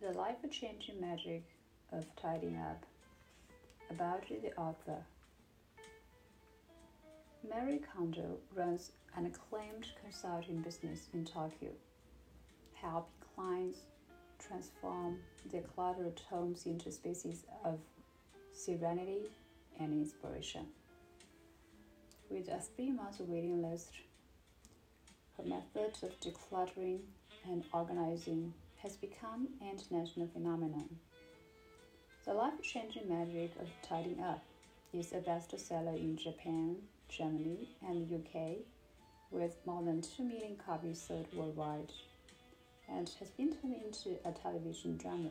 The Life Changing Magic of Tidying Up. About the author. Marie Kondo runs an acclaimed consulting business in Tokyo, helping clients transform their cluttered homes into spaces of serenity and inspiration. With a three month waiting list, her method of decluttering and organizing has become an international phenomenon. The life changing magic of tidying up is a bestseller in Japan, Germany, and the UK, with more than 2 million copies sold worldwide, and has been turned into a television drama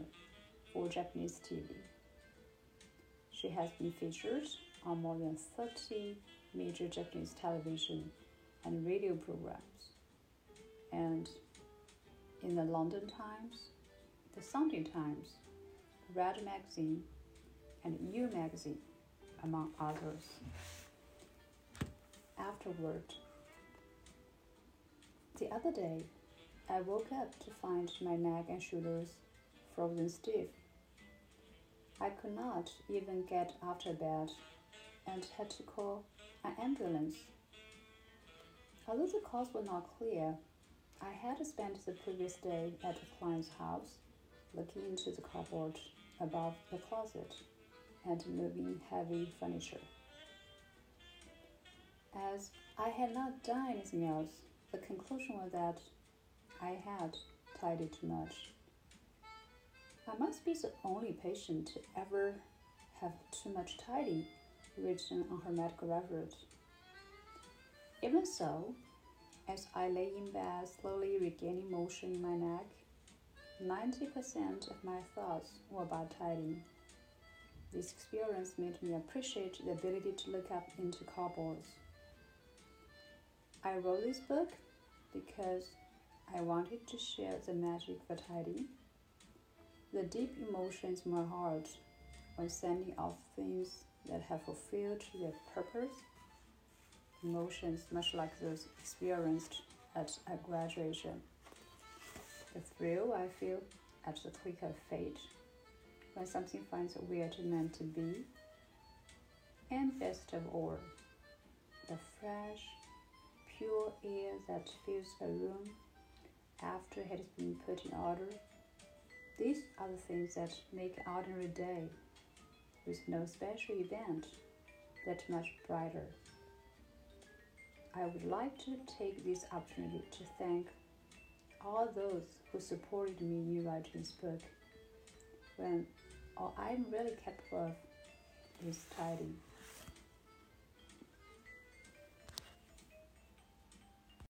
for Japanese TV. She has been featured on more than 30 major Japanese television and radio programs, and in the London Times, the Sunday Times, Red Magazine, and You Magazine, among others. Afterward, the other day, I woke up to find my neck and shoulders frozen stiff. I could not even get out of bed and had to call an ambulance. Although the cause was not clear, I had spent the previous day at a client's house looking into the cupboard above the closet and moving heavy furniture. As I had not done anything else, the conclusion was that I had tidied too much. I must be the only patient to ever have too much tidying written on her medical record. Even so, as I lay in bed, slowly regaining motion in my neck, 90% of my thoughts were about tidying. This experience made me appreciate the ability to look up into cupboards. I wrote this book because I wanted to share the magic of tidying, the deep emotions in my heart when sending off things that have fulfilled their purpose emotions much like those experienced at a graduation. The thrill I feel at the click of fate when something finds where it meant to be. And best of all, the fresh, pure air that fills a room after it has been put in order. These are the things that make an ordinary day with no special event that much brighter. I would like to take this opportunity to thank all those who supported me in writing this book when all I'm really capable of is tidying.